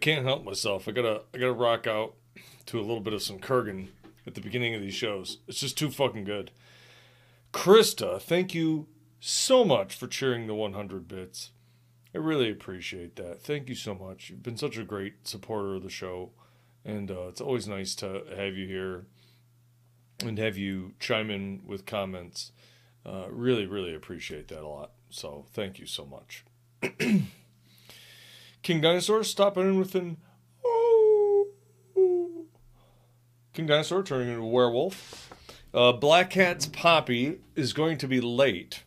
can't help myself. I gotta I gotta rock out to a little bit of some Kurgan at the beginning of these shows. It's just too fucking good. Krista, thank you so much for cheering the 100 bits. I really appreciate that. Thank you so much. You've been such a great supporter of the show, and uh, it's always nice to have you here and have you chime in with comments. Uh, really, really appreciate that a lot. So thank you so much. King Dinosaur stopping in with an oh. King Dinosaur turning into a werewolf. Uh, Black Cat's Poppy is going to be late,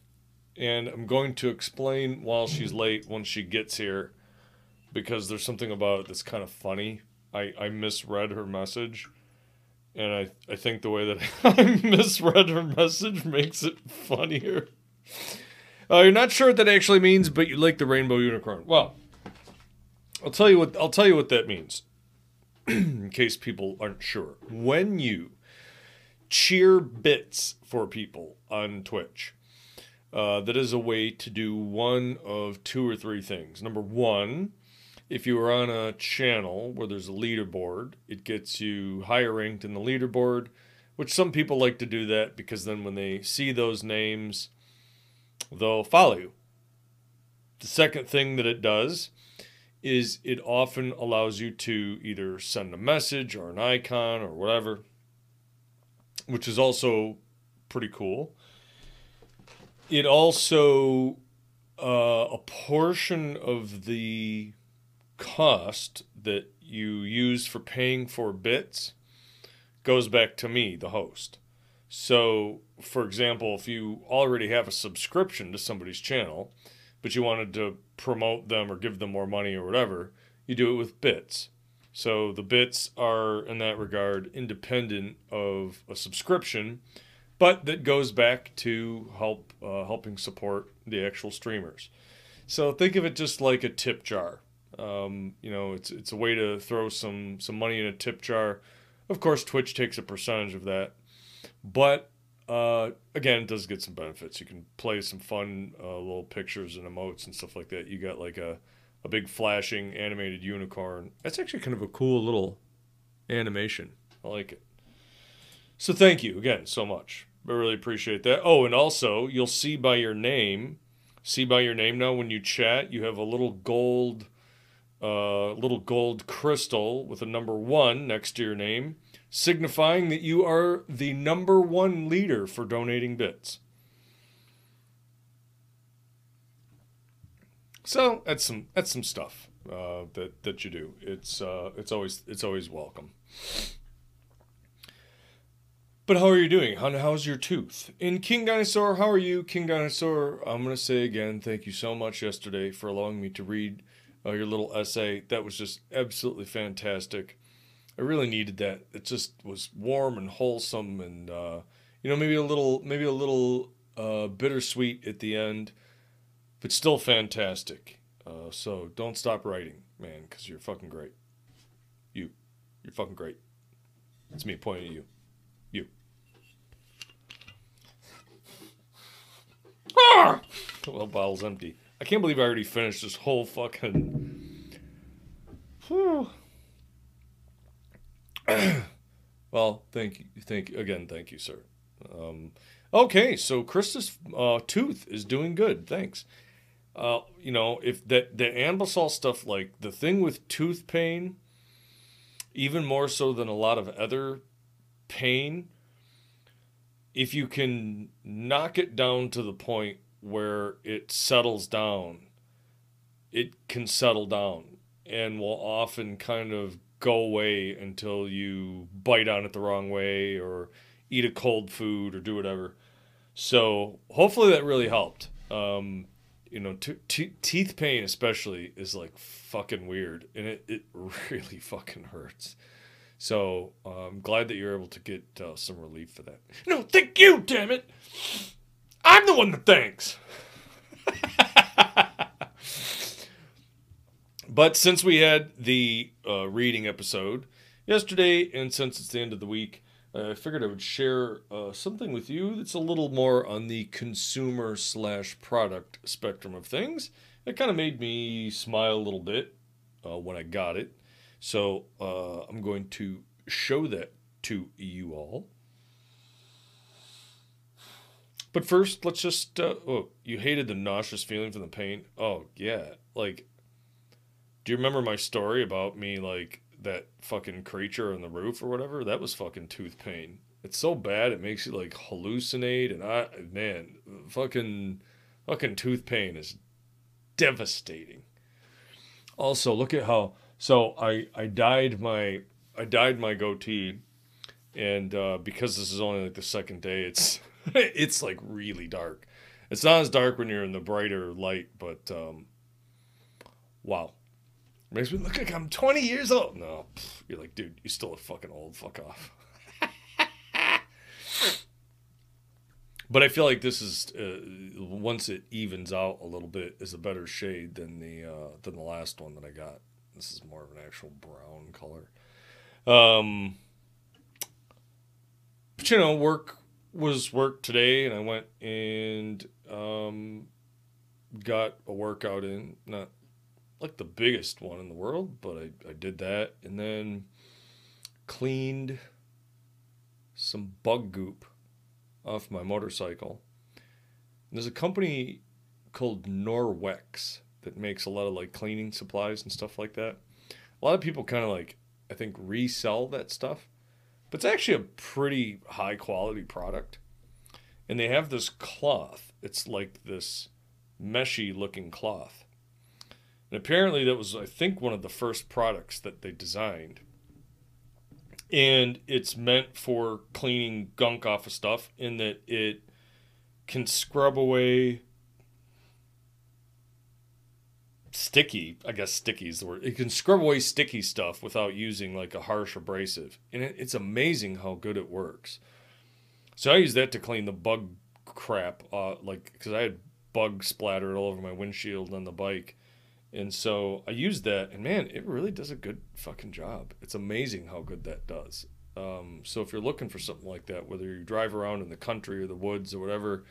and I'm going to explain while she's late once she gets here, because there's something about it that's kind of funny. I, I misread her message, and I, I think the way that I misread her message makes it funnier. Uh, you're not sure what that actually means, but you like the rainbow unicorn. Well, I'll tell you what I'll tell you what that means. in case people aren't sure. When you cheer bits for people on Twitch, uh, that is a way to do one of two or three things. Number one, if you are on a channel where there's a leaderboard, it gets you higher ranked in the leaderboard, which some people like to do that because then when they see those names, they'll follow you. The second thing that it does is it often allows you to either send a message or an icon or whatever, which is also pretty cool. It also, uh, a portion of the cost that you use for paying for bits goes back to me, the host. So, for example, if you already have a subscription to somebody's channel, but you wanted to promote them or give them more money or whatever, you do it with bits. So the bits are, in that regard, independent of a subscription, but that goes back to help uh, helping support the actual streamers. So think of it just like a tip jar. Um, you know, it's it's a way to throw some some money in a tip jar. Of course, Twitch takes a percentage of that, but uh, again, it does get some benefits. You can play some fun uh, little pictures and emotes and stuff like that. You got like a, a big flashing animated unicorn. That's actually kind of a cool little animation. I like it. So thank you again so much. I really appreciate that. Oh, and also you'll see by your name, see by your name now when you chat, you have a little gold, uh, little gold crystal with a number one next to your name signifying that you are the number one leader for donating bits. So that's some that's some stuff uh, that that you do. It's uh, it's always it's always welcome. But how are you doing? How, how's your tooth? In King Dinosaur, how are you, King Dinosaur? I'm gonna say again, thank you so much yesterday for allowing me to read uh, your little essay. That was just absolutely fantastic. I really needed that. It just was warm and wholesome, and uh, you know maybe a little maybe a little uh, bittersweet at the end, but still fantastic. Uh, so don't stop writing, man, because you're fucking great. You, you're fucking great. It's me pointing at you. You. Ah! Well, bottle's empty. I can't believe I already finished this whole fucking. Whew. well, thank you, thank again, thank you, sir. Um, okay, so Krista's uh, tooth is doing good. Thanks. Uh, you know, if that the Anbesol stuff, like the thing with tooth pain, even more so than a lot of other pain, if you can knock it down to the point where it settles down, it can settle down and will often kind of go away until you bite on it the wrong way or eat a cold food or do whatever. So hopefully that really helped. Um, you know, t- t- teeth pain especially is like fucking weird, and it it really fucking hurts. So uh, I'm glad that you're able to get uh, some relief for that. No, thank you, damn it. I'm the one that thanks. But since we had the uh, reading episode yesterday, and since it's the end of the week, uh, I figured I would share uh, something with you that's a little more on the consumer slash product spectrum of things. It kind of made me smile a little bit uh, when I got it. So uh, I'm going to show that to you all. But first, let's just. Uh, oh, you hated the nauseous feeling from the pain? Oh, yeah. Like, do you remember my story about me, like, that fucking creature on the roof or whatever? That was fucking tooth pain. It's so bad it makes you, like, hallucinate. And I, man, fucking, fucking tooth pain is devastating. Also, look at how. So I, I dyed my, I dyed my goatee. And uh, because this is only like the second day, it's it's like really dark. It's not as dark when you're in the brighter light, but um, wow. Makes me look like I'm 20 years old. No, you're like, dude, you still a fucking old. Fuck off. but I feel like this is uh, once it evens out a little bit, is a better shade than the uh, than the last one that I got. This is more of an actual brown color. Um, but you know, work was work today, and I went and um, got a workout in. Not like the biggest one in the world, but I, I did that, and then cleaned some bug goop off my motorcycle. And there's a company called Norwex that makes a lot of like cleaning supplies and stuff like that. A lot of people kind of like I think resell that stuff. But it's actually a pretty high quality product. And they have this cloth. It's like this meshy looking cloth. And apparently that was I think one of the first products that they designed. And it's meant for cleaning gunk off of stuff in that it can scrub away sticky. I guess sticky is the word. It can scrub away sticky stuff without using like a harsh abrasive, and it, it's amazing how good it works. So I use that to clean the bug crap, uh, like because I had bug splattered all over my windshield on the bike, and so I used that, and man, it really does a good fucking job. It's amazing how good that does. Um, so if you're looking for something like that, whether you drive around in the country or the woods or whatever,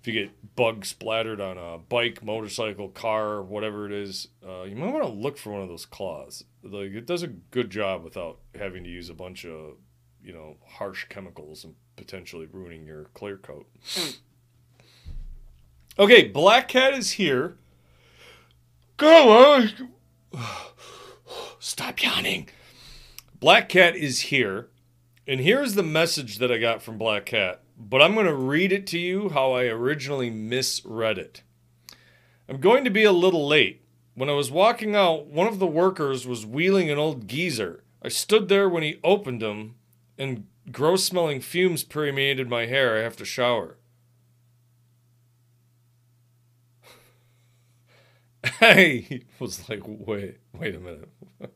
if you get bug splattered on a bike, motorcycle, car, whatever it is, uh, you might want to look for one of those claws. Like it does a good job without having to use a bunch of, you know, harsh chemicals and potentially ruining your clear coat. okay, Black Cat is here. Go on. Stop yawning. Black Cat is here. And here's the message that I got from Black Cat but I'm going to read it to you how I originally misread it. I'm going to be a little late. When I was walking out, one of the workers was wheeling an old geezer. I stood there when he opened them, and gross smelling fumes permeated my hair. I have to shower. I was like, wait, wait a minute.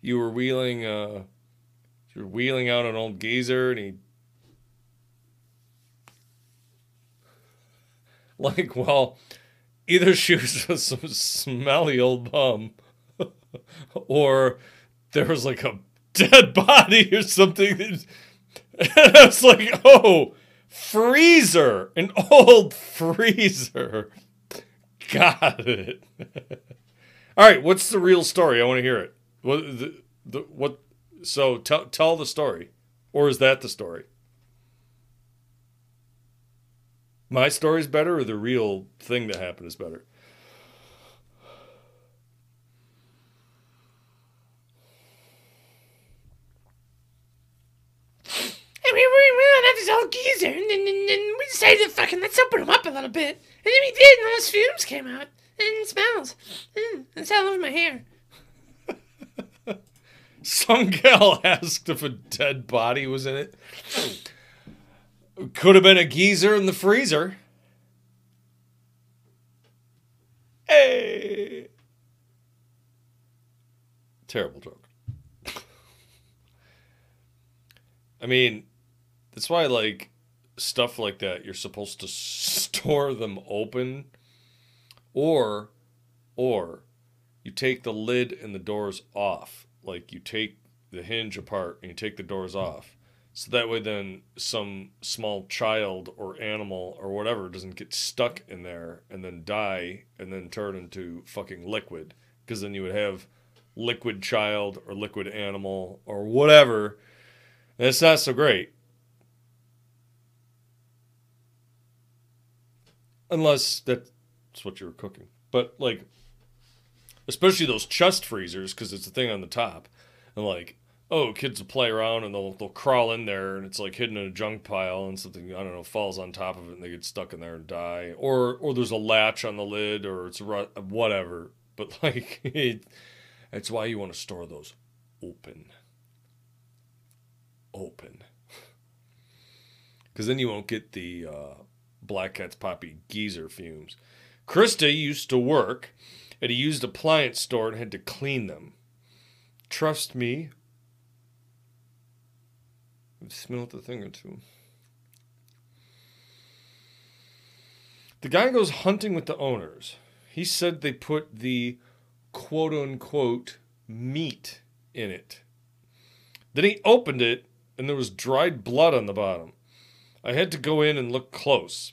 you were wheeling, uh, you were wheeling out an old geezer, and he Like, well, either she was just some smelly old bum, or there was like a dead body or something. And I was like, oh, freezer, an old freezer. Got it. All right, what's the real story? I want to hear it. What the, the what? So tell tell the story, or is that the story? My story's better, or the real thing that happened is better? And we this old geezer, and then, and then we decided to fucking let's open him up a little bit. And then we did, and those fumes came out. And smells. Mm, it's all over my hair. Some gal asked if a dead body was in it. Could have been a geezer in the freezer. Hey! Terrible joke. I mean, that's why, like, stuff like that, you're supposed to store them open. Or, or, you take the lid and the doors off. Like, you take the hinge apart and you take the doors off so that way, then some small child or animal or whatever doesn't get stuck in there and then die and then turn into fucking liquid. Because then you would have liquid child or liquid animal or whatever, that's not so great. Unless that's what you were cooking. But like, especially those chest freezers, because it's a thing on the top, and like, oh, kids will play around and they'll they'll crawl in there, and it's like hidden in a junk pile, and something I don't know falls on top of it, and they get stuck in there and die, or or there's a latch on the lid, or it's ru- whatever. But like, it, that's why you want to store those open, open, because then you won't get the uh, Black Cat's Poppy geezer fumes. Krista used to work at a used appliance store and had to clean them. Trust me. I've smelled the thing or two. The guy goes hunting with the owners. He said they put the quote unquote meat in it. Then he opened it and there was dried blood on the bottom. I had to go in and look close.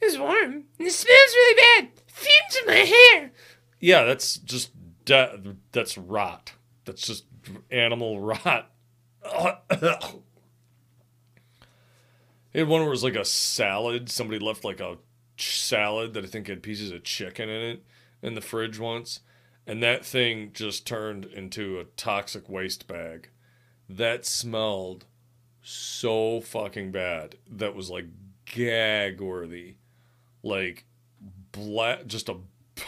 It's warm. And it smells really bad. Fumes in my hair. Yeah, that's just de- that's rot. That's just animal rot. He had one where it was like a salad. Somebody left like a ch- salad that I think had pieces of chicken in it in the fridge once, and that thing just turned into a toxic waste bag. That smelled so fucking bad. That was like gag worthy, like black, just a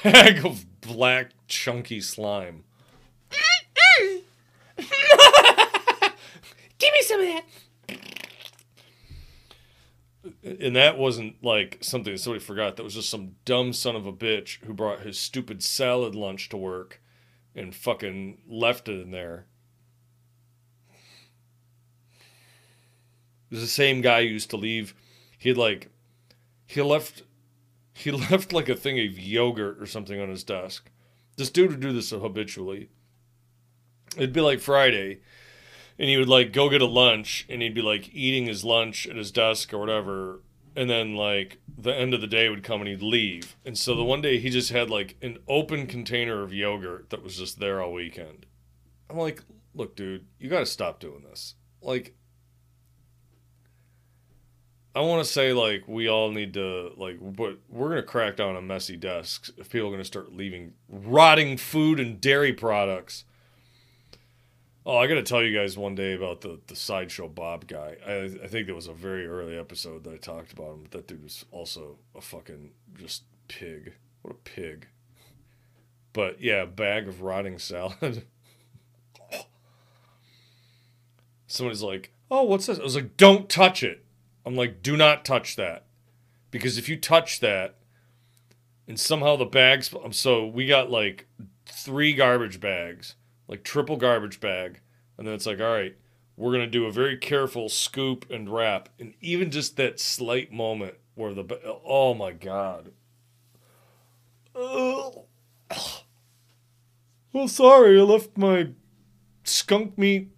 bag of black chunky slime. Give me some of that. And that wasn't like something that somebody forgot. That was just some dumb son of a bitch who brought his stupid salad lunch to work and fucking left it in there. It was the same guy who used to leave. He like, he left, he left like a thing of yogurt or something on his desk. This dude would do this habitually. It'd be like Friday, and he would like go get a lunch and he'd be like eating his lunch at his desk or whatever and then like the end of the day would come and he'd leave and so the one day he just had like an open container of yogurt that was just there all weekend i'm like look dude you got to stop doing this like i want to say like we all need to like but we're to crack down on messy desks if people are to start leaving rotting food and dairy products Oh, I got to tell you guys one day about the, the sideshow Bob guy. I I think that was a very early episode that I talked about him. But that dude was also a fucking just pig. What a pig. But yeah, bag of rotting salad. Somebody's like, "Oh, what's this?" I was like, "Don't touch it." I'm like, "Do not touch that," because if you touch that, and somehow the bags. Um, so we got like three garbage bags like triple garbage bag, and then it's like, all right, we're gonna do a very careful scoop and wrap, and even just that slight moment where the oh my god, oh, well, sorry, I left my skunk meat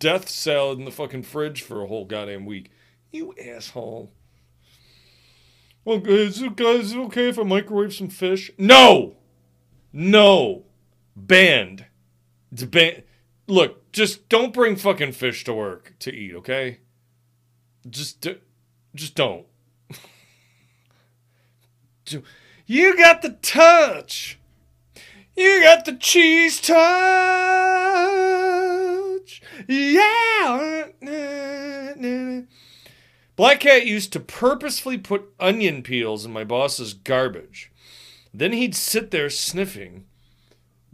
death salad in the fucking fridge for a whole goddamn week. You asshole. Well, is it, guys, is it okay if I microwave some fish? No! No! Banned. It's ban- Look, just don't bring fucking fish to work to eat, okay? Just, d- just don't. You got the touch. You got the cheese touch. Yeah. Black Cat used to purposefully put onion peels in my boss's garbage. Then he'd sit there sniffing.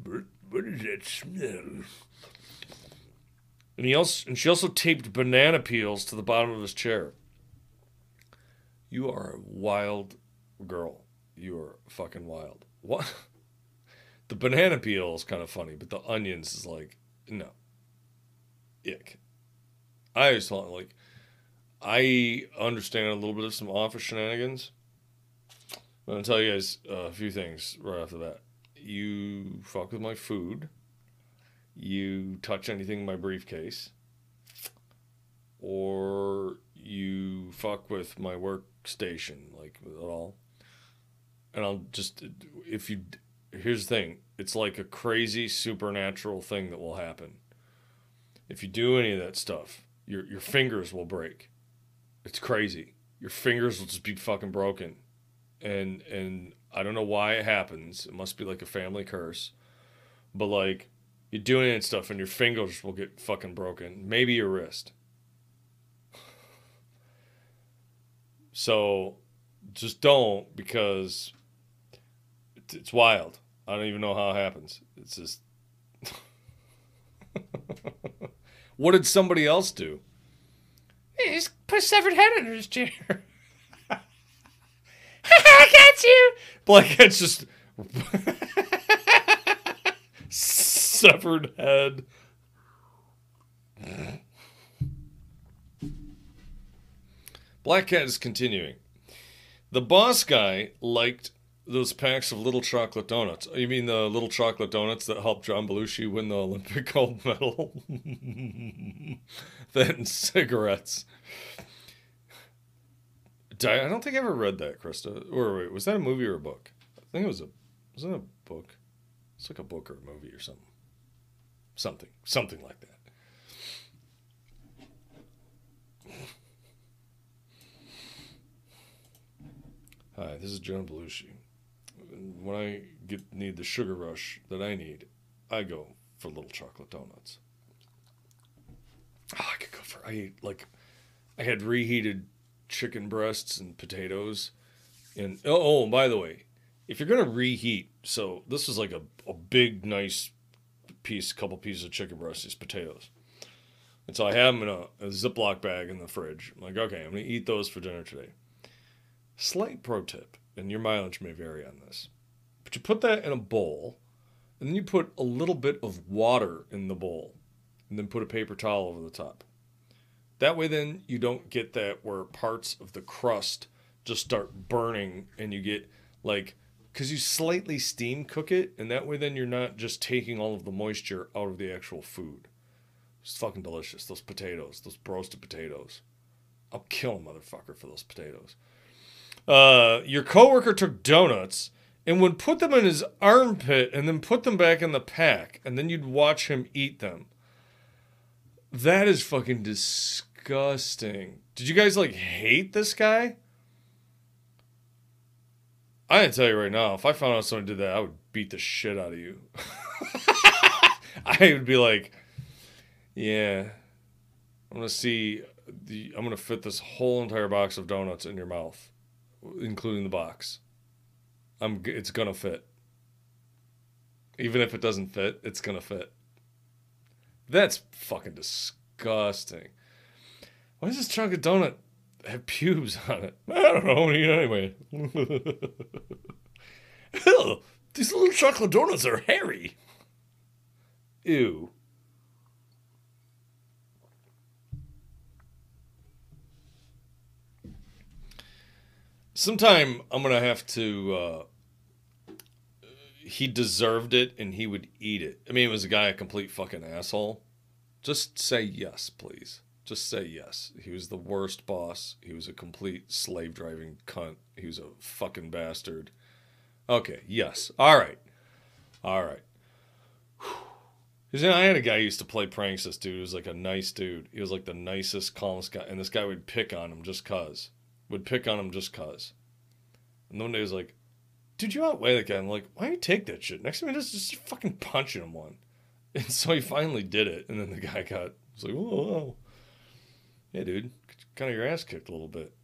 What, what does that smell? And he also and she also taped banana peels to the bottom of his chair. You are a wild girl. You are fucking wild. What? The banana peel is kind of funny, but the onions is like, no. Ick. I just want like I understand a little bit of some office shenanigans. I'm gonna tell you guys uh, a few things right off the bat. You fuck with my food. You touch anything in my briefcase. Or you fuck with my workstation, like at all. And I'll just if you here's the thing it's like a crazy supernatural thing that will happen. If you do any of that stuff, your, your fingers will break. It's crazy. Your fingers will just be fucking broken. And and I don't know why it happens. It must be like a family curse. But like you're doing it and stuff and your fingers will get fucking broken. Maybe your wrist. So just don't because it's, it's wild. I don't even know how it happens. It's just. what did somebody else do? He just put a severed head under his chair. I got you. Black Cat's just severed head. Black Cat is continuing. The boss guy liked those packs of little chocolate donuts. You mean the little chocolate donuts that helped John Belushi win the Olympic gold medal? then cigarettes. I don't think I ever read that, Krista. Or wait, was that a movie or a book? I think it was a was it a book? It's like a book or a movie or something. Something. Something like that. Hi, this is John Belushi. When I get need the sugar rush that I need, I go for little chocolate donuts. Oh, I could go for I eat like I had reheated chicken breasts and potatoes. And oh, oh by the way, if you're gonna reheat, so this is like a, a big nice piece, couple pieces of chicken breasts, these potatoes. And so I have them in a, a Ziploc bag in the fridge. I'm like, okay, I'm gonna eat those for dinner today. Slight pro tip, and your mileage may vary on this. But you put that in a bowl, and then you put a little bit of water in the bowl, and then put a paper towel over the top. That way, then you don't get that where parts of the crust just start burning, and you get like because you slightly steam cook it, and that way, then you're not just taking all of the moisture out of the actual food. It's fucking delicious. Those potatoes, those roasted potatoes. I'll kill a motherfucker for those potatoes. Uh, your coworker took donuts and would put them in his armpit and then put them back in the pack, and then you'd watch him eat them. That is fucking disgusting. Did you guys like hate this guy? I can tell you right now, if I found out someone did that, I would beat the shit out of you. I would be like, yeah, I'm gonna see the, I'm gonna fit this whole entire box of donuts in your mouth including the box. I'm it's gonna fit. Even if it doesn't fit, it's gonna fit. That's fucking disgusting. Why does this chunk of donut have pubes on it? I don't know. Anyway. Ew, these little chocolate donuts are hairy. Ew. sometime I'm gonna have to. Uh, he deserved it, and he would eat it. I mean, it was a guy a complete fucking asshole? Just say yes, please. Just say yes. He was the worst boss. He was a complete slave driving cunt. He was a fucking bastard. Okay, yes. All right. All right. Because I had a guy who used to play pranks. This dude he was like a nice dude. He was like the nicest, calmest guy, and this guy would pick on him just cause would pick on him just cause. And one day he was like, dude, you outweigh the guy. I'm like, why don't you take that shit? Next time he just, just fucking punching him one. And so he finally did it. And then the guy got, like, whoa, whoa. Yeah, dude, kind of your ass kicked a little bit.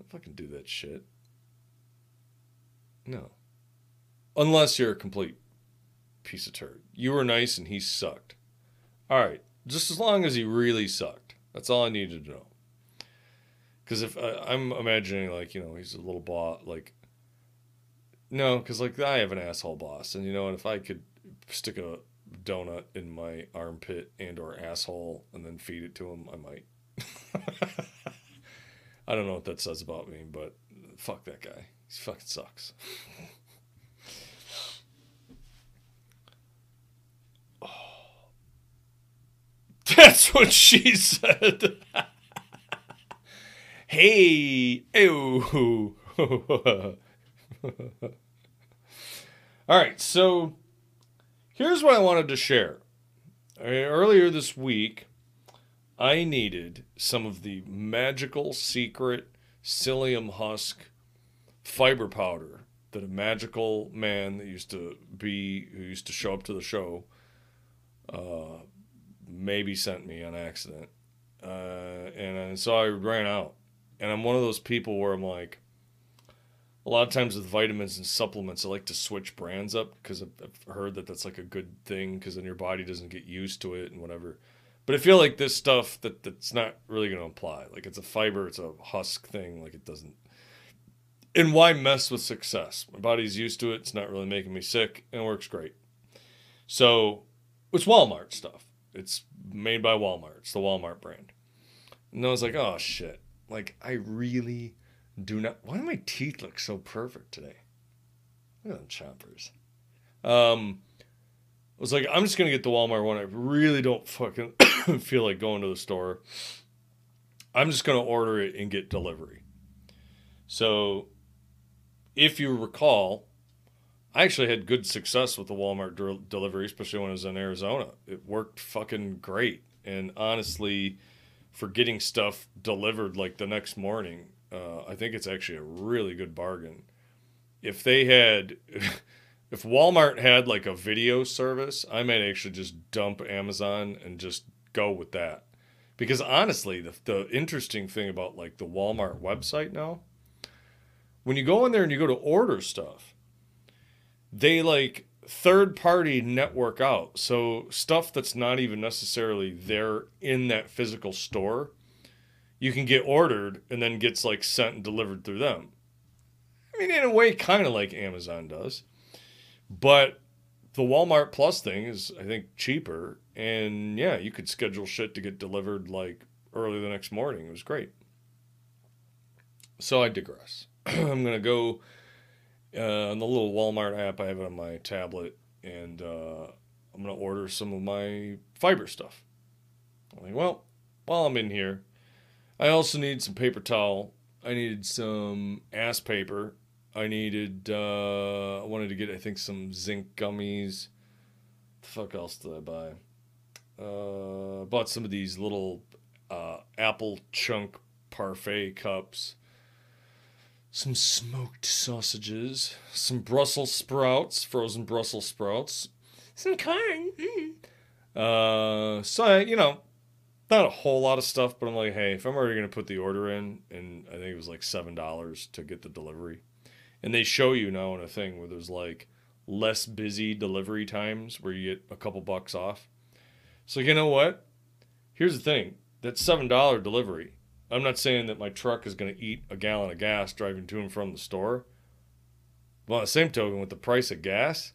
Don't fucking do that shit. No. Unless you're a complete piece of turd. You were nice and he sucked. All right. Just as long as he really sucked. That's all I needed to know. Because if uh, I'm imagining like you know he's a little boss like no because like I have an asshole boss and you know and if I could stick a donut in my armpit and or asshole and then feed it to him I might. I don't know what that says about me, but fuck that guy. He fucking sucks. oh. That's what she said. Hey, ew. All right, so here's what I wanted to share. Uh, Earlier this week, I needed some of the magical secret psyllium husk fiber powder that a magical man that used to be who used to show up to the show uh, maybe sent me on accident. Uh, and, and so I ran out. And I'm one of those people where I'm like, a lot of times with vitamins and supplements, I like to switch brands up because I've, I've heard that that's like a good thing because then your body doesn't get used to it and whatever. But I feel like this stuff that that's not really going to apply. Like it's a fiber, it's a husk thing. Like it doesn't. And why mess with success? My body's used to it. It's not really making me sick, and it works great. So it's Walmart stuff. It's made by Walmart. It's the Walmart brand. And I was like, oh shit. Like I really do not. Why do my teeth look so perfect today? Look at them choppers. Um, I was like, I'm just gonna get the Walmart one. I really don't fucking feel like going to the store. I'm just gonna order it and get delivery. So, if you recall, I actually had good success with the Walmart del- delivery, especially when I was in Arizona. It worked fucking great, and honestly, for getting stuff delivered like the next morning, uh, I think it's actually a really good bargain. If they had, if Walmart had like a video service, I might actually just dump Amazon and just go with that. Because honestly, the, the interesting thing about like the Walmart website now, when you go in there and you go to order stuff, they like third party network out. So stuff that's not even necessarily there in that physical store, you can get ordered and then gets like sent and delivered through them. I mean, in a way, kind of like Amazon does. But the Walmart Plus thing is, I think, cheaper. And yeah, you could schedule shit to get delivered like early the next morning. It was great. So I digress. I'm going to go uh, on the little Walmart app. I have it on my tablet. And uh, I'm going to order some of my fiber stuff. I'm like, well, while I'm in here, I also need some paper towel. I needed some ass paper. I needed, uh, I wanted to get, I think, some zinc gummies. The fuck else did I buy? Uh, bought some of these little uh, apple chunk parfait cups. Some smoked sausages. Some Brussels sprouts, frozen Brussels sprouts. Some corn. Mm. Uh, so, I, you know, not a whole lot of stuff, but I'm like, hey, if I'm already going to put the order in, and I think it was like $7 to get the delivery. And they show you now in a thing where there's like less busy delivery times where you get a couple bucks off. So, you know what? Here's the thing that $7 delivery. I'm not saying that my truck is going to eat a gallon of gas driving to and from the store. Well, the same token, with the price of gas,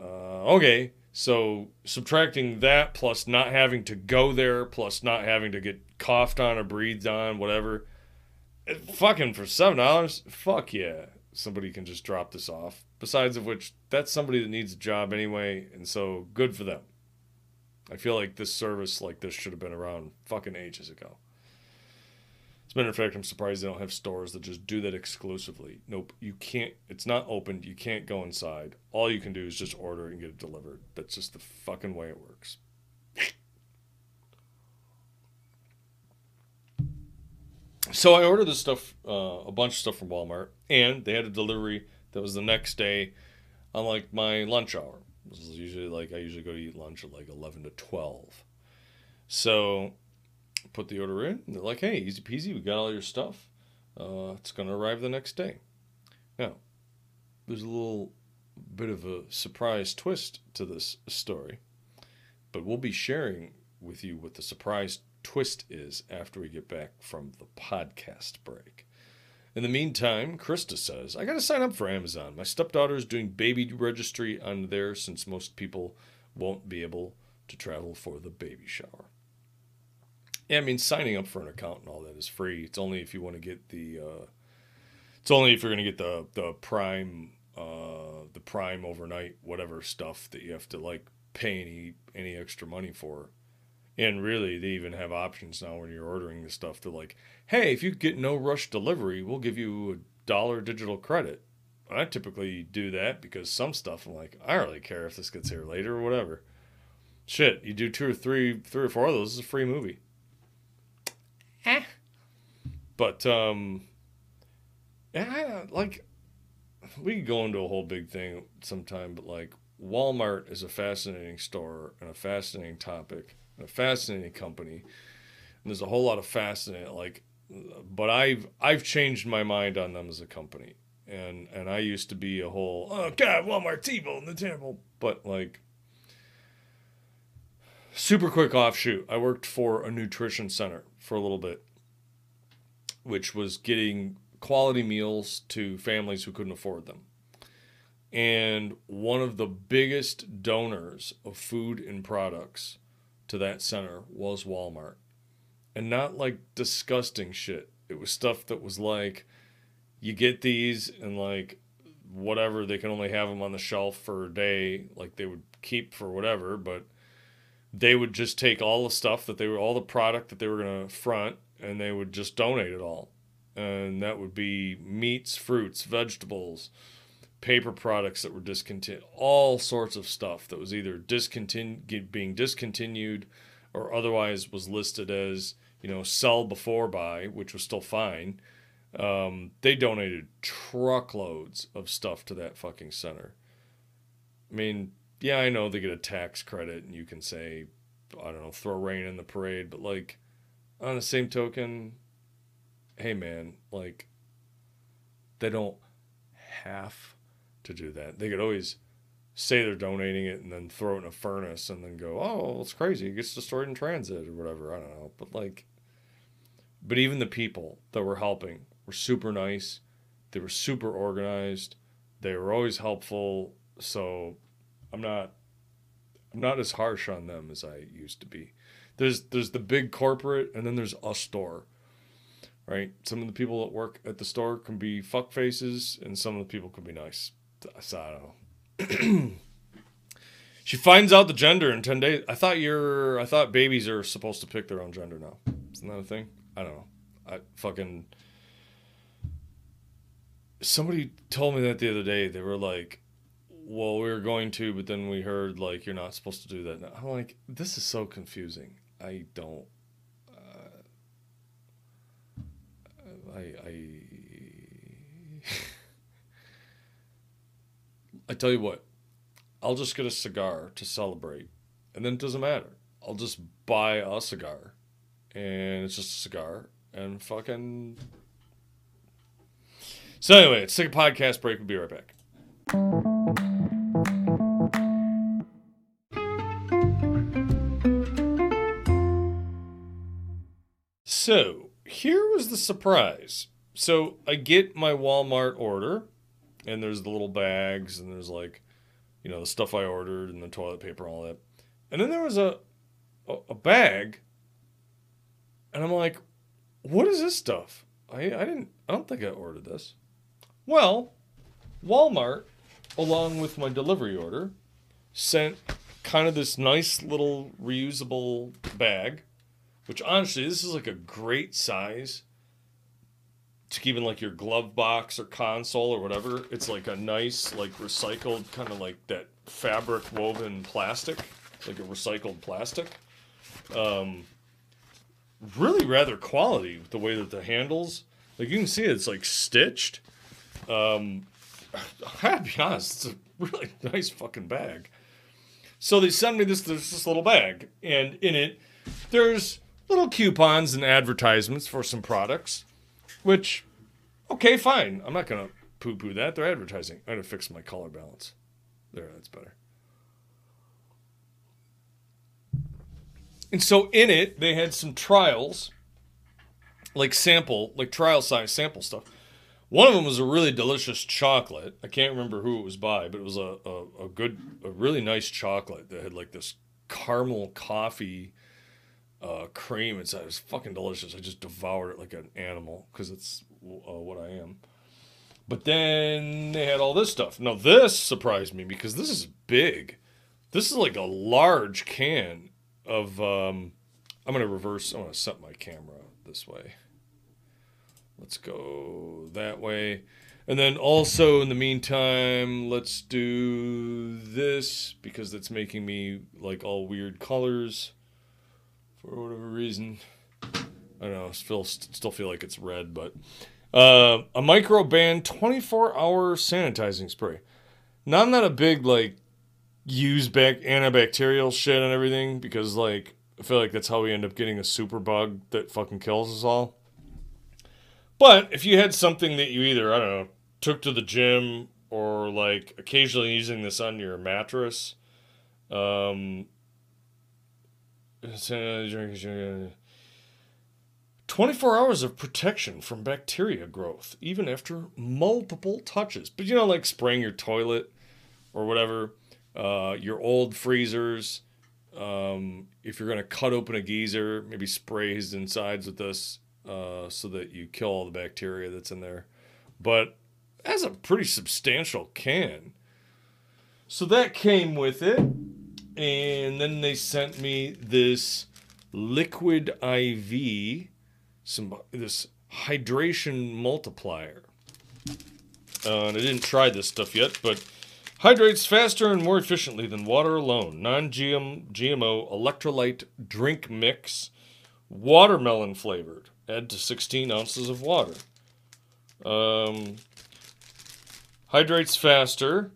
uh, okay, so subtracting that plus not having to go there, plus not having to get coughed on or breathed on, whatever. eh, Fucking for seven dollars, fuck yeah. Somebody can just drop this off. Besides of which, that's somebody that needs a job anyway, and so good for them. I feel like this service like this should have been around fucking ages ago. As a matter of fact, I'm surprised they don't have stores that just do that exclusively. Nope, you can't. It's not opened. You can't go inside. All you can do is just order and get it delivered. That's just the fucking way it works. So I ordered this stuff, uh, a bunch of stuff from Walmart, and they had a delivery that was the next day on like my lunch hour. This is usually like I usually go to eat lunch at like eleven to twelve. So put the order in. They're like, "Hey, easy peasy. We got all your stuff. Uh, it's gonna arrive the next day." Now, there's a little bit of a surprise twist to this story, but we'll be sharing with you what the surprise twist is after we get back from the podcast break. In the meantime, Krista says, I got to sign up for Amazon. My stepdaughter is doing baby registry on there since most people won't be able to travel for the baby shower. Yeah, I mean, signing up for an account and all that is free. It's only if you want to get the, uh, it's only if you're going to get the the prime, uh, the prime overnight whatever stuff that you have to like pay any any extra money for. And really, they even have options now when you're ordering the stuff. They're like, hey, if you get no rush delivery, we'll give you a dollar digital credit. I typically do that because some stuff I'm like, I don't really care if this gets here later or whatever. Shit, you do two or three, three or four of those, it's a free movie. Eh. But um, yeah, like we could go into a whole big thing sometime, but like Walmart is a fascinating store and a fascinating topic and a fascinating company. And there's a whole lot of fascinating like but I've I've changed my mind on them as a company. And and I used to be a whole oh god, Walmart's evil and the terrible but like super quick offshoot. I worked for a nutrition center for a little bit, which was getting quality meals to families who couldn't afford them. And one of the biggest donors of food and products to that center was Walmart. And not like disgusting shit. It was stuff that was like, you get these and like whatever, they can only have them on the shelf for a day, like they would keep for whatever, but they would just take all the stuff that they were, all the product that they were going to front, and they would just donate it all and that would be meats, fruits, vegetables, paper products that were discontinued, all sorts of stuff that was either discontinued, being discontinued, or otherwise was listed as you know sell before buy, which was still fine. Um, they donated truckloads of stuff to that fucking center. I mean, yeah, I know they get a tax credit, and you can say, I don't know, throw rain in the parade, but like on the same token, hey man, like they don't have to do that. They could always say they're donating it and then throw it in a furnace and then go, oh, it's crazy. It gets destroyed in transit or whatever. I don't know. But like, but even the people that were helping were super nice. They were super organized. They were always helpful. So I'm not, I'm not as harsh on them as I used to be. There's, there's the big corporate and then there's a store right? Some of the people that work at the store can be fuck faces, and some of the people can be nice. So I don't know. she finds out the gender in ten days. I thought you're. I thought babies are supposed to pick their own gender now. Isn't that a thing? I don't know. I fucking. Somebody told me that the other day. They were like, "Well, we were going to, but then we heard like you're not supposed to do that." Now. I'm like, this is so confusing. I don't uh, I I I tell you what, I'll just get a cigar to celebrate, and then it doesn't matter. I'll just buy a cigar, and it's just a cigar, and fucking. So anyway, let's take a podcast break. We'll be right back. So here was the surprise. So I get my Walmart order, and there's the little bags, and there's like, you know, the stuff I ordered, and the toilet paper, and all that. And then there was a, a, a bag, and I'm like, what is this stuff? I, I didn't, I don't think I ordered this. Well, Walmart, along with my delivery order, sent kind of this nice little reusable bag which honestly, this is like a great size to keep in like your glove box or console or whatever. It's like a nice, like recycled kind of like that fabric woven plastic, like a recycled plastic. Um, really rather quality with the way that the handles, like you can see, it's like stitched. Um, I gotta be honest, it's a really nice fucking bag. So they send me this this, this little bag, and in it, there's little coupons and advertisements for some products, which, okay, fine. I'm not going to poo poo that. They're advertising. I'm going to fix my color balance. There, that's better. And so in it, they had some trials, like sample, like trial size sample stuff. One of them was a really delicious chocolate. I can't remember who it was by, but it was a, a, a good, a really nice chocolate that had like this caramel coffee uh, cream. It's it was fucking delicious. I just devoured it like an animal because it's uh, what I am. But then they had all this stuff. Now this surprised me because this is big. This is like a large can of. Um, I'm gonna reverse. I'm gonna set my camera this way. Let's go that way. And then also in the meantime, let's do this because that's making me like all weird colors for whatever reason. I don't know. Still, still feel like it's red, but uh, a microban 24 hour sanitizing spray. Now I'm not a big like use back antibacterial shit and everything because like I feel like that's how we end up getting a super bug that fucking kills us all. But if you had something that you either, I don't know, took to the gym or like occasionally using this on your mattress, um, 24 hours of protection from bacteria growth, even after multiple touches. But you know, like spraying your toilet or whatever, uh, your old freezers. Um, if you're going to cut open a geyser, maybe spray his insides with this uh, so that you kill all the bacteria that's in there. But that's a pretty substantial can. So that came with it. And then they sent me this liquid IV, some this hydration multiplier. Uh, and I didn't try this stuff yet, but hydrates faster and more efficiently than water alone. Non-GM GMO electrolyte drink mix, watermelon flavored. Add to 16 ounces of water. Um, hydrates faster,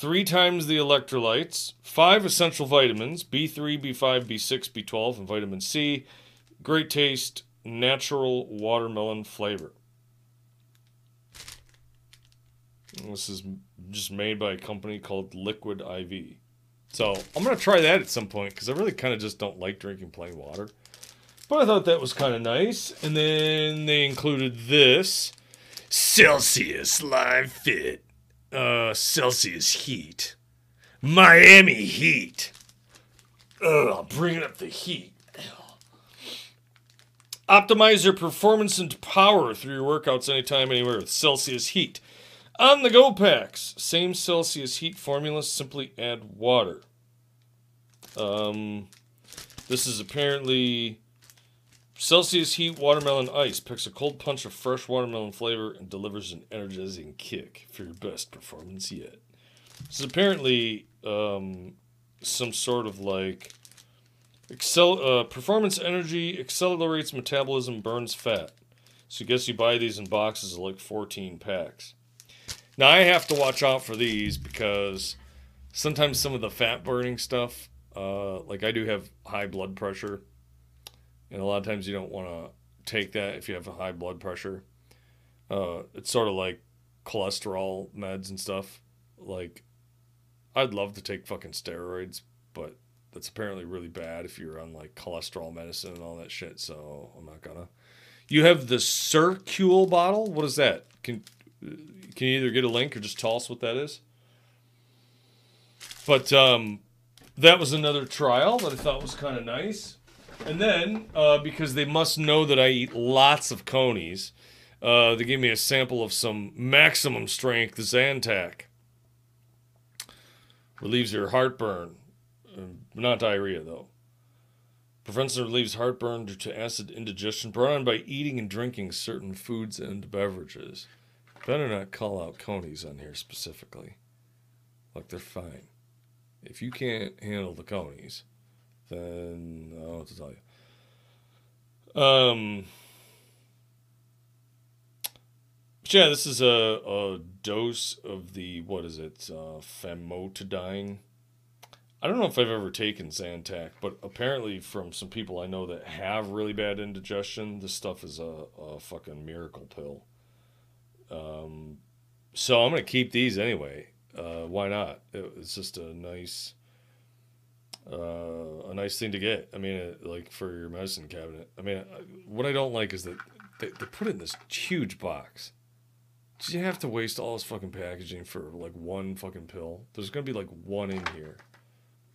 three times the electrolytes, five essential vitamins B3, B5, B6, B12, and vitamin C. Great taste, natural watermelon flavor. This is just made by a company called Liquid IV. So I'm going to try that at some point because I really kind of just don't like drinking plain water. But I thought that was kind of nice. And then they included this Celsius Live Fit. Uh, Celsius Heat. Miami Heat. Ugh, bringing up the heat. Optimize your performance and power through your workouts anytime, anywhere with Celsius Heat. On the go packs, same Celsius Heat formula, simply add water. Um, this is apparently Celsius Heat Watermelon Ice. Picks a cold punch of fresh watermelon flavor and delivers an energizing kick for your best performance yet. This is apparently um, some sort of like Excel uh, performance energy accelerates metabolism, burns fat. So I guess you buy these in boxes of like 14 packs. Now I have to watch out for these because sometimes some of the fat burning stuff, uh, like I do have high blood pressure, and a lot of times you don't want to take that if you have a high blood pressure. Uh, it's sort of like cholesterol meds and stuff. Like, I'd love to take fucking steroids, but that's apparently really bad if you're on like cholesterol medicine and all that shit. So I'm not gonna. You have the Cirkul bottle. What is that? Can can you either get a link or just tell us what that is? But um, that was another trial that I thought was kind of nice. And then uh, because they must know that I eat lots of conies, uh, they gave me a sample of some maximum strength Zantac. Relieves your heartburn, uh, not diarrhea though. Prevents and relieves heartburn due to acid indigestion brought on by eating and drinking certain foods and beverages. Better not call out conies on here specifically. Look, they're fine. If you can't handle the conies, then I don't know what to tell you. Um, but yeah, this is a, a dose of the, what is it, uh, famotidine. I don't know if I've ever taken Zantac, but apparently from some people I know that have really bad indigestion, this stuff is a, a fucking miracle pill. Um, so I'm gonna keep these anyway. Uh, why not? It, it's just a nice, uh, a nice thing to get. I mean, uh, like for your medicine cabinet. I mean, uh, what I don't like is that they, they put it in this huge box. Do you have to waste all this fucking packaging for like one fucking pill? There's gonna be like one in here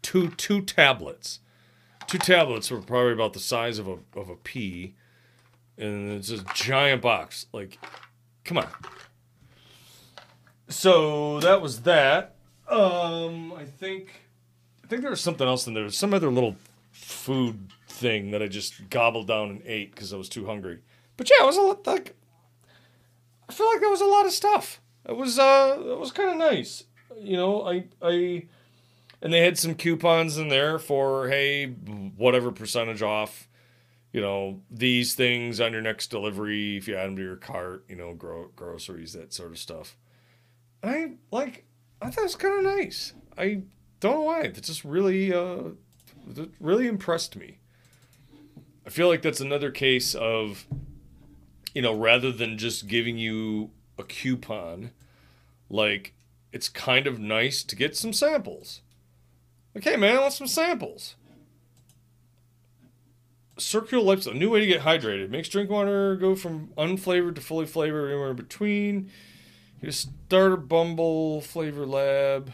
two two tablets. Two tablets were probably about the size of a of a pea, and it's a giant box. Like, come on. So that was that. Um, I think I think there was something else in there. Some other little food thing that I just gobbled down and ate because I was too hungry. But yeah, it was a lot like I feel like that was a lot of stuff. It was uh, it was kind of nice. You know, I I, and they had some coupons in there for hey, whatever percentage off. You know, these things on your next delivery if you add them to your cart. You know, gro- groceries, that sort of stuff. I like. I thought it was kind of nice. I don't know why. That just really, uh, that really impressed me. I feel like that's another case of, you know, rather than just giving you a coupon, like it's kind of nice to get some samples. Okay, man, I want some samples. Circular Lips, a new way to get hydrated. Makes drink water go from unflavored to fully flavored, anywhere in between. A starter Bumble flavor lab.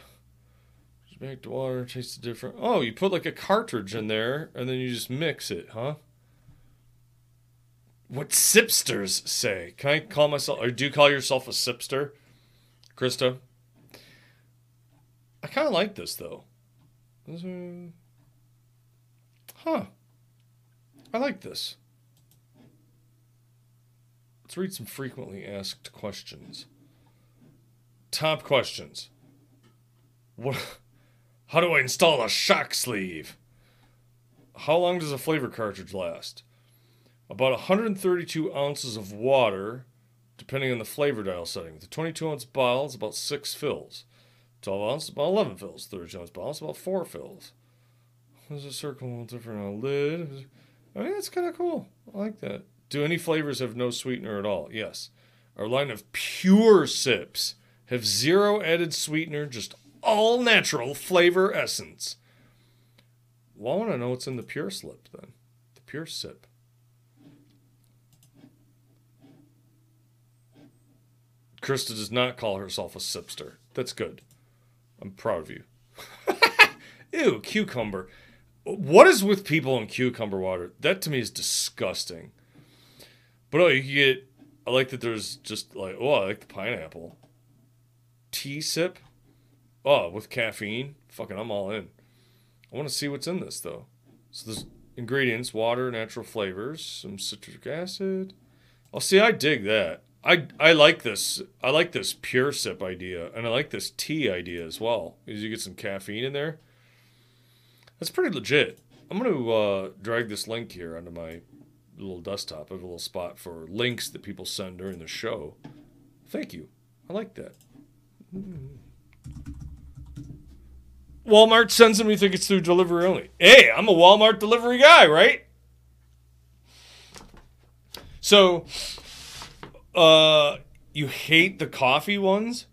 Make the water taste different. Oh, you put like a cartridge in there and then you just mix it, huh? What sipsters say? Can I call myself, or do you call yourself a sipster, Krista? I kind of like this though. Huh. I like this. Let's read some frequently asked questions. Top questions. What? How do I install a shock sleeve? How long does a flavor cartridge last? About 132 ounces of water, depending on the flavor dial setting. The 22 ounce bottle is about six fills. 12 ounce, about 11 fills. 32 ounce bottle is about four fills. There's a circle different on a lid. I mean, that's kind of cool. I like that. Do any flavors have no sweetener at all? Yes. Our line of pure sips have zero added sweetener, just all natural flavor essence. Well, I want to know what's in the pure slip then. The pure sip. Krista does not call herself a sipster. That's good. I'm proud of you. Ew, cucumber. What is with people in cucumber water? That to me is disgusting. But oh, you can get. I like that there's just like oh, I like the pineapple. Tea sip. Oh, with caffeine. Fucking, I'm all in. I want to see what's in this though. So there's ingredients: water, natural flavors, some citric acid. Oh, see, I dig that. I I like this. I like this pure sip idea, and I like this tea idea as well. Because you get some caffeine in there. That's pretty legit. I'm gonna uh, drag this link here onto my little desktop. I have a little spot for links that people send during the show. Thank you. I like that. Walmart sends them. You think it's through delivery only? Hey, I'm a Walmart delivery guy, right? So, uh, you hate the coffee ones?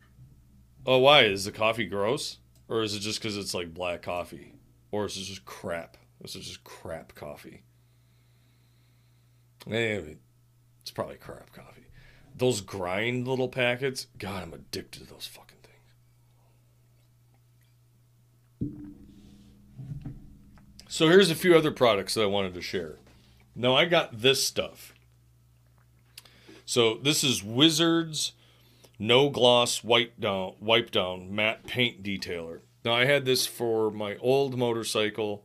Oh, why? Is the coffee gross? Or is it just because it's like black coffee? Or is it just crap? This is just crap coffee. Eh, It's probably crap coffee. Those grind little packets, God, I'm addicted to those fucking things. So here's a few other products that I wanted to share. Now I got this stuff. So this is Wizards No Gloss Wipe Down Wipe Down Matte Paint Detailer. Now I had this for my old motorcycle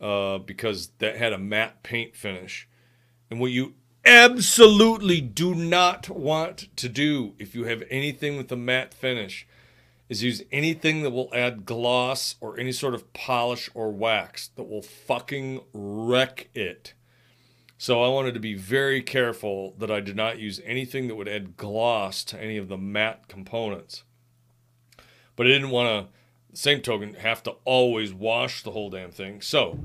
uh, because that had a matte paint finish. And what you absolutely do not want to do if you have anything with a matte finish is use anything that will add gloss or any sort of polish or wax that will fucking wreck it. So I wanted to be very careful that I did not use anything that would add gloss to any of the matte components. But I didn't want to, same token, have to always wash the whole damn thing. So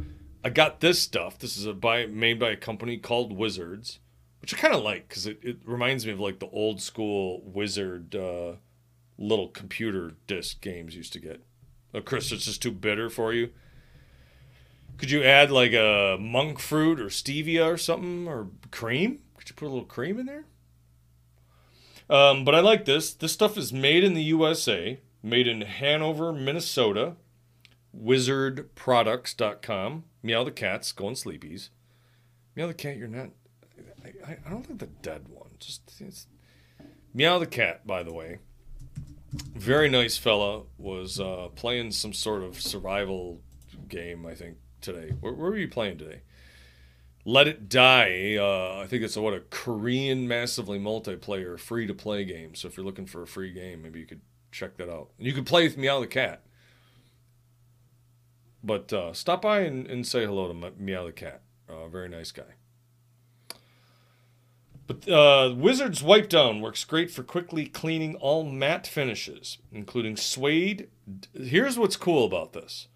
I got this stuff. This is a by made by a company called Wizards, which I kind of like because it, it reminds me of like the old school Wizard uh, little computer disc games used to get. Oh, Chris, it's just too bitter for you. Could you add like a monk fruit or stevia or something or cream? Could you put a little cream in there? Um, but I like this. This stuff is made in the USA, made in Hanover, Minnesota. Wizardproducts.com. Meow the cats, going sleepies. Meow the cat, you're not. I, I- I don't think the dead one. Just Meow the cat, by the way. Very nice fella. Was uh, playing some sort of survival game, I think, today. Where, where were you playing today? Let It Die. Uh, I think it's a, what a Korean massively multiplayer free to play game. So if you're looking for a free game, maybe you could check that out. And you could play with Meow the cat. But uh, stop by and, and say hello to Meow the cat. Uh, very nice guy. But uh, Wizard's Wipe Down works great for quickly cleaning all matte finishes, including suede. Here's what's cool about this.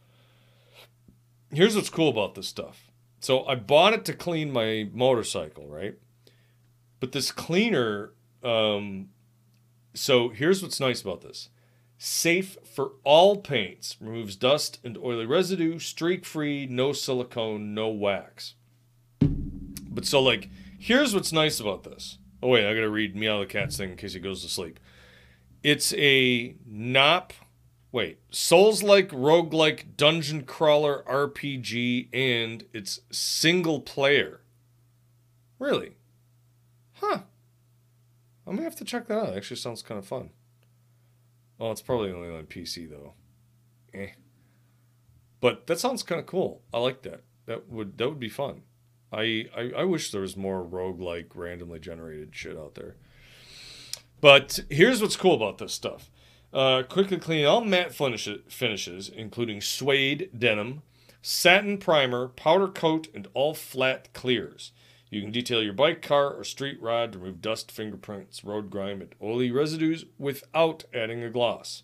Here's what's cool about this stuff. So I bought it to clean my motorcycle, right? But this cleaner, um, so here's what's nice about this. Safe for all paints, removes dust and oily residue, streak free, no silicone, no wax. But so like Here's what's nice about this. Oh wait, I gotta read Meow the Cat's thing in case he goes to sleep. It's a NOP, wait, Souls-like, rogue-like dungeon crawler RPG, and it's single player. Really? Huh. I'm gonna have to check that out. It actually sounds kind of fun. Oh, it's probably only on PC though. Eh. But that sounds kind of cool. I like that. That would that would be fun. I, I, I wish there was more rogue-like randomly generated shit out there. But here's what's cool about this stuff. Uh, quickly clean all matte finishes, including suede denim, satin primer, powder coat, and all flat clears. You can detail your bike, car, or street rod to remove dust, fingerprints, road grime, and oily residues without adding a gloss.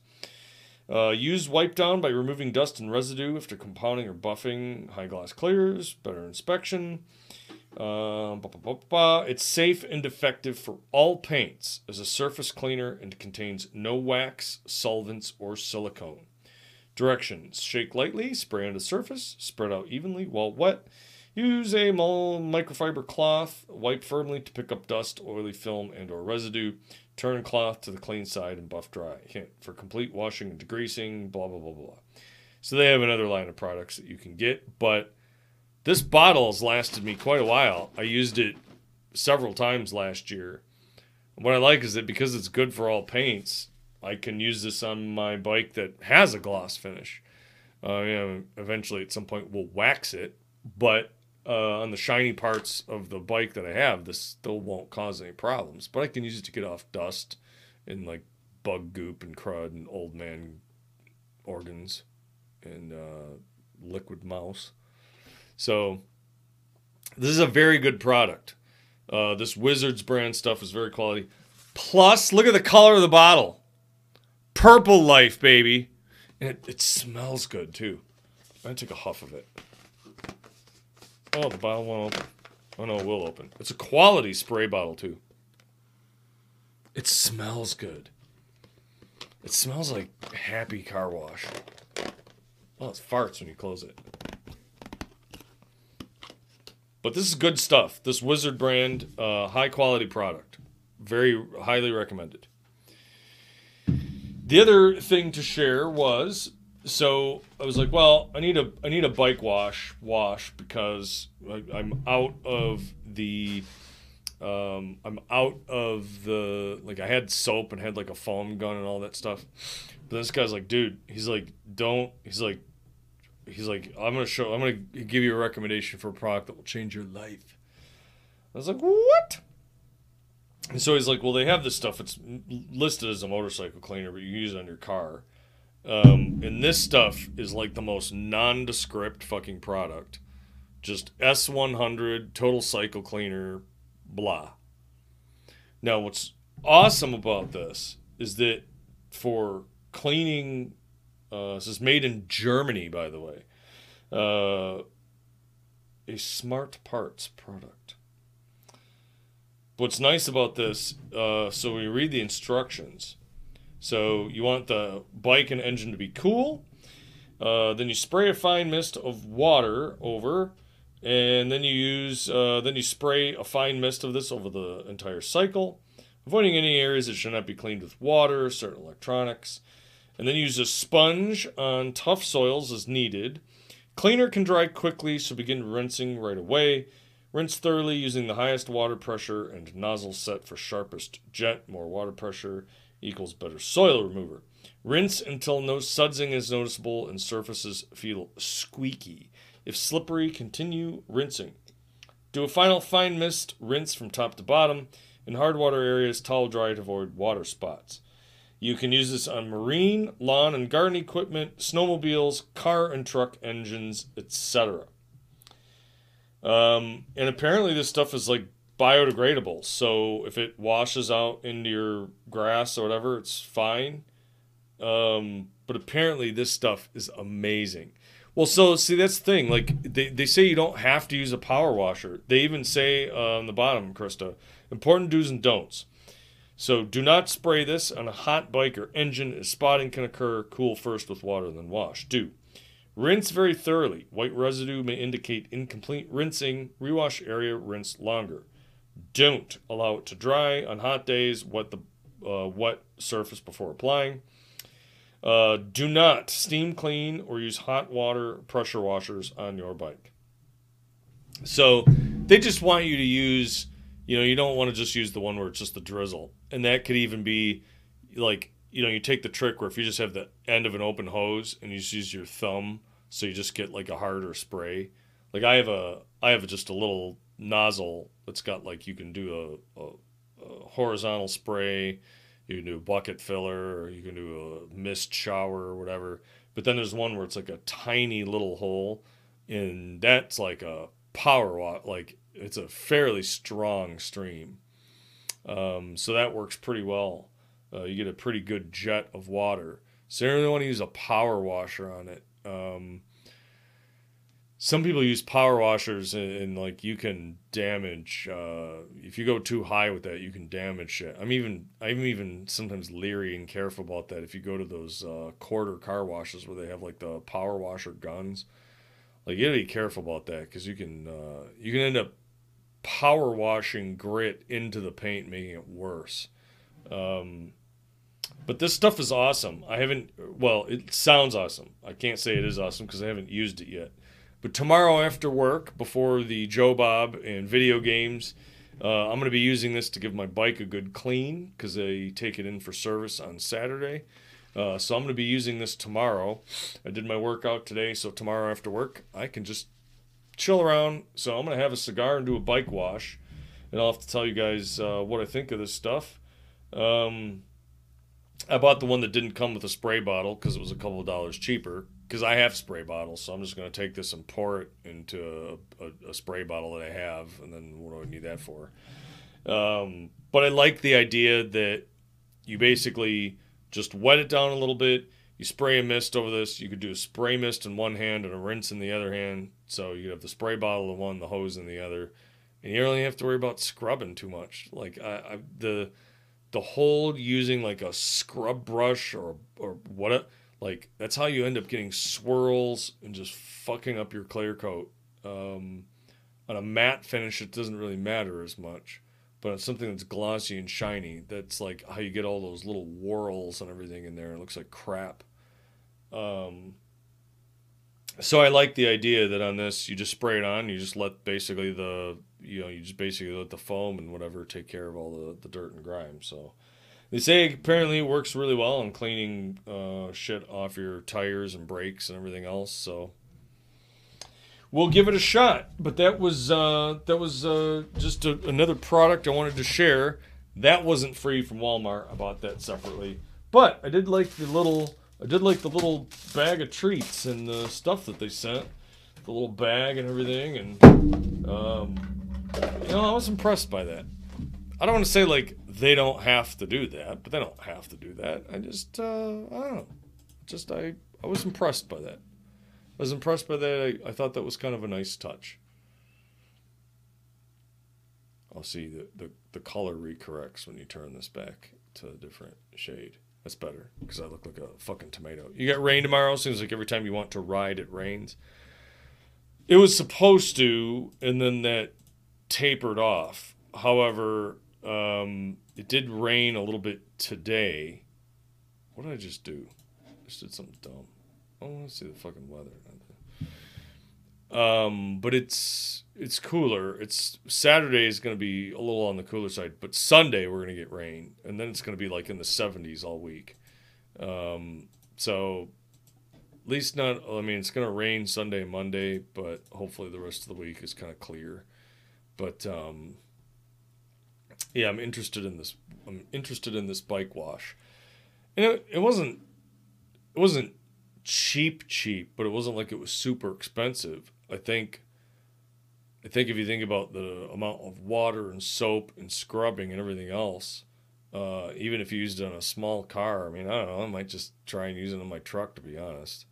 Uh, use wipe down by removing dust and residue after compounding or buffing high gloss clears, better inspection. Uh, bah, bah, bah, it's safe and effective for all paints as a surface cleaner and contains no wax, solvents, or silicone. Directions Shake lightly, spray on the surface, spread out evenly while wet. Use a microfiber cloth, wipe firmly to pick up dust, oily film, and or residue. Turn cloth to the clean side and buff dry. Hint for complete washing and degreasing, blah, blah, blah, blah. So they have another line of products that you can get, but this bottle has lasted me quite a while. I used it several times last year. What I like is that because it's good for all paints, I can use this on my bike that has a gloss finish. Uh, you know, eventually at some point we'll wax it, but uh, on the shiny parts of the bike that I have, this still won't cause any problems. But I can use it to get off dust and like bug goop and crud and old man organs and uh, liquid mouse. So this is a very good product. Uh, this Wizards brand stuff is very quality. Plus, look at the color of the bottle. Purple Life, baby. And it, it smells good too. Gonna take a huff of it. Oh, the bottle won't open. Oh no, it will open. It's a quality spray bottle too. It smells good. It smells like happy car wash. Oh, it farts when you close it. But this is good stuff. This Wizard brand, uh, high quality product. Very highly recommended. The other thing to share was so I was like, well, I need a I need a bike wash wash because I, I'm out of the um, I'm out of the like I had soap and had like a foam gun and all that stuff. But this guy's like, dude, he's like, don't. He's like, he's like, I'm gonna show, I'm gonna give you a recommendation for a product that will change your life. I was like, what? And so he's like, well, they have this stuff. It's listed as a motorcycle cleaner, but you use it on your car. Um, and this stuff is like the most nondescript fucking product. Just S100 total cycle cleaner, blah. Now, what's awesome about this is that for cleaning uh, this is made in Germany, by the way. Uh, a smart parts product. What's nice about this, uh, so we read the instructions. So you want the bike and engine to be cool. Uh, then you spray a fine mist of water over, and then you use uh, then you spray a fine mist of this over the entire cycle, avoiding any areas that should not be cleaned with water, certain electronics and then use a sponge on tough soils as needed. Cleaner can dry quickly, so begin rinsing right away. Rinse thoroughly using the highest water pressure and nozzle set for sharpest jet. More water pressure equals better soil remover. Rinse until no sudsing is noticeable and surfaces feel squeaky. If slippery, continue rinsing. Do a final fine mist rinse from top to bottom. In hard water areas, towel dry to avoid water spots. You can use this on marine, lawn, and garden equipment, snowmobiles, car and truck engines, etc. Um, and apparently, this stuff is like biodegradable. So if it washes out into your grass or whatever, it's fine. Um, but apparently, this stuff is amazing. Well, so see, that's the thing. Like they, they say you don't have to use a power washer. They even say uh, on the bottom, Krista, important do's and don'ts. So do not spray this on a hot bike or engine as spotting can occur. Cool first with water, then wash. Do. Rinse very thoroughly. White residue may indicate incomplete rinsing. Rewash area, rinse longer. Don't allow it to dry on hot days. Wet the uh, wet surface before applying. Uh, do not steam clean or use hot water pressure washers on your bike. So they just want you to use, you know, you don't want to just use the one where it's just the drizzle. And that could even be like, you know, you take the trick where if you just have the end of an open hose and you just use your thumb, so you just get like a harder spray. Like I have a, I have just a little nozzle that's got like you can do a, a, a horizontal spray you can do a bucket filler or you can do a mist shower or whatever. But then there's one where it's like a tiny little hole, and that's like a power watt. Like it's a fairly strong stream, um, so that works pretty well. Uh, you get a pretty good jet of water. So you really want to use a power washer on it. Um, some people use power washers and, and, like you can damage uh, if you go too high with that you can damage shit. I'm even i'm even sometimes leery and careful about that. If you go to those uh, quarter car washes where they have like the power washer guns like you gotta be careful about that because you can uh, you can end up power washing grit into the paint making it worse. Um, but this stuff is awesome. I haven't well it sounds awesome. I can't say it is awesome because i haven't used it yet but tomorrow after work, before the Joe Bob and video games, uh, I'm going to be using this to give my bike a good clean because they take it in for service on Saturday. Uh, so I'm going to be using this tomorrow. I did my workout today, so tomorrow after work, I can just chill around. So I'm going to have a cigar and do a bike wash. And I'll have to tell you guys uh, what I think of this stuff. Um, I bought the one that didn't come with a spray bottle because it was a couple of dollars cheaper because I have spray bottles, so I'm just going to take this and pour it into a, a, a, spray bottle that I have, and then what do I need that for? Um, but I like the idea that you basically just wet it down a little bit. You spray a mist over this. You could do a spray mist in one hand and a rinse in the other hand. So you have the spray bottle in one, the hose in the other, and you don't really have to worry about scrubbing too much. Like I, I the the whole using like a scrub brush or or what like that's how you end up getting swirls and just fucking up your clear coat. Um, on a matte finish, it doesn't really matter as much, but on something that's glossy and shiny, that's like how you get all those little whorls and everything in there. It looks like crap. Um, so I like the idea that on this you just spray it on, you just let basically the you know you just basically let the foam and whatever take care of all the, the dirt and grime. So they say apparently it works really well on cleaning uh, shit off your tires and brakes and everything else. So we'll give it a shot. But that was uh, that was uh, just a, another product I wanted to share. That wasn't free from Walmart. I bought that separately. But I did like the little I did like the little bag of treats and the stuff that they sent. The little bag and everything, and um, you know I was impressed by that. I don't want to say like they don't have to do that, but they don't have to do that. I just, uh, I don't know. Just, I, I was impressed by that. I was impressed by that. I, I thought that was kind of a nice touch. I'll see the, the, the color recorrects when you turn this back to a different shade. That's better because I look like a fucking tomato. You got rain tomorrow. Seems like every time you want to ride, it rains. It was supposed to, and then that tapered off. However, um, it did rain a little bit today. What did I just do? I just did something dumb. Oh, let's see the fucking weather. Um, but it's it's cooler. It's Saturday is going to be a little on the cooler side, but Sunday we're going to get rain, and then it's going to be like in the 70s all week. Um, so at least not. I mean, it's going to rain Sunday, Monday, but hopefully the rest of the week is kind of clear. But um, yeah, I'm interested in this. I'm interested in this bike wash, and it, it wasn't it wasn't cheap cheap, but it wasn't like it was super expensive. I think. I think if you think about the amount of water and soap and scrubbing and everything else, uh, even if you used it on a small car, I mean, I don't know, I might just try and use it on my truck to be honest.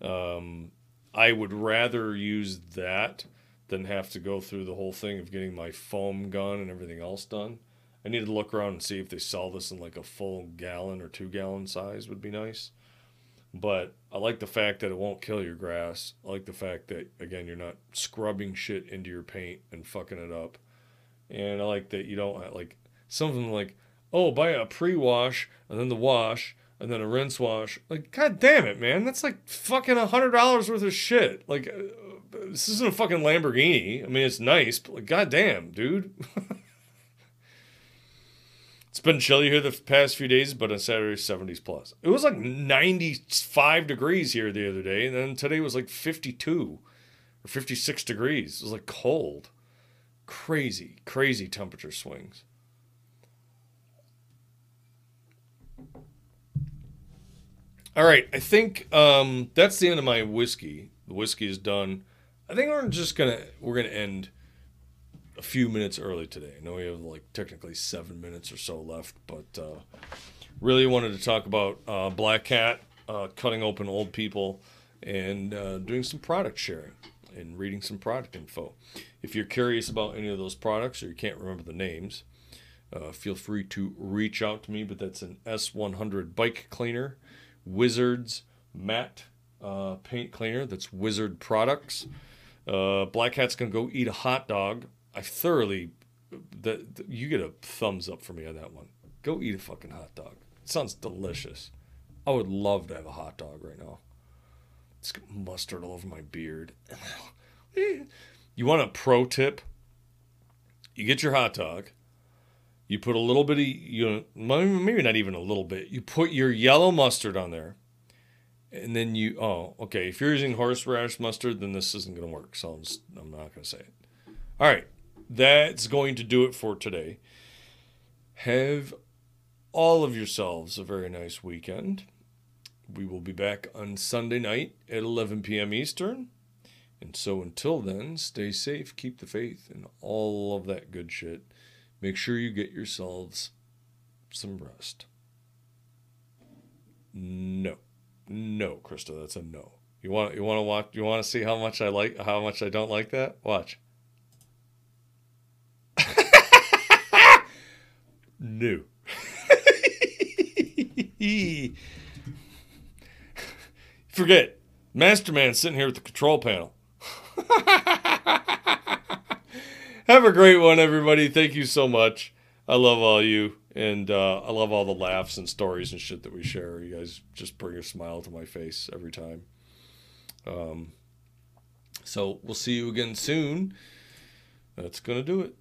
Um, I would rather use that than have to go through the whole thing of getting my foam gun and everything else done. I need to look around and see if they sell this in like a full gallon or two gallon size would be nice. But I like the fact that it won't kill your grass. I like the fact that again you're not scrubbing shit into your paint and fucking it up. And I like that you don't like something like, oh, buy a pre-wash and then the wash and then a rinse wash. Like, god damn it, man, that's like fucking a hundred dollars worth of shit. Like, uh, this isn't a fucking Lamborghini. I mean, it's nice, but like, god damn, dude. It's been chilly here the past few days, but on Saturday, 70s plus. It was like 95 degrees here the other day, and then today was like 52 or 56 degrees. It was like cold. Crazy, crazy temperature swings. All right, I think um, that's the end of my whiskey. The whiskey is done. I think we're just gonna we're gonna end a few minutes early today. I know we have like technically seven minutes or so left, but uh, really wanted to talk about uh, Black Cat uh, cutting open old people and uh, doing some product sharing and reading some product info. If you're curious about any of those products or you can't remember the names, uh, feel free to reach out to me. But that's an S100 bike cleaner, Wizards matte uh, paint cleaner. That's Wizard Products. Uh, black Hat's gonna go eat a hot dog I thoroughly that you get a thumbs up for me on that one. Go eat a fucking hot dog. It sounds delicious. I would love to have a hot dog right now. It's got mustard all over my beard. you want a pro tip? You get your hot dog. You put a little bit of you know, maybe not even a little bit. You put your yellow mustard on there, and then you oh okay. If you're using horseradish mustard, then this isn't going to work. So I'm, just, I'm not going to say it. All right that's going to do it for today. Have all of yourselves a very nice weekend. We will be back on Sunday night at 11 p.m. Eastern. And so until then, stay safe, keep the faith, and all of that good shit. Make sure you get yourselves some rest. No. No, Krista, that's a no. You want you want to watch you want to see how much I like how much I don't like that? Watch. No. Forget. Masterman sitting here with the control panel. Have a great one, everybody. Thank you so much. I love all you, and uh, I love all the laughs and stories and shit that we share. You guys just bring a smile to my face every time. Um, so we'll see you again soon. That's going to do it.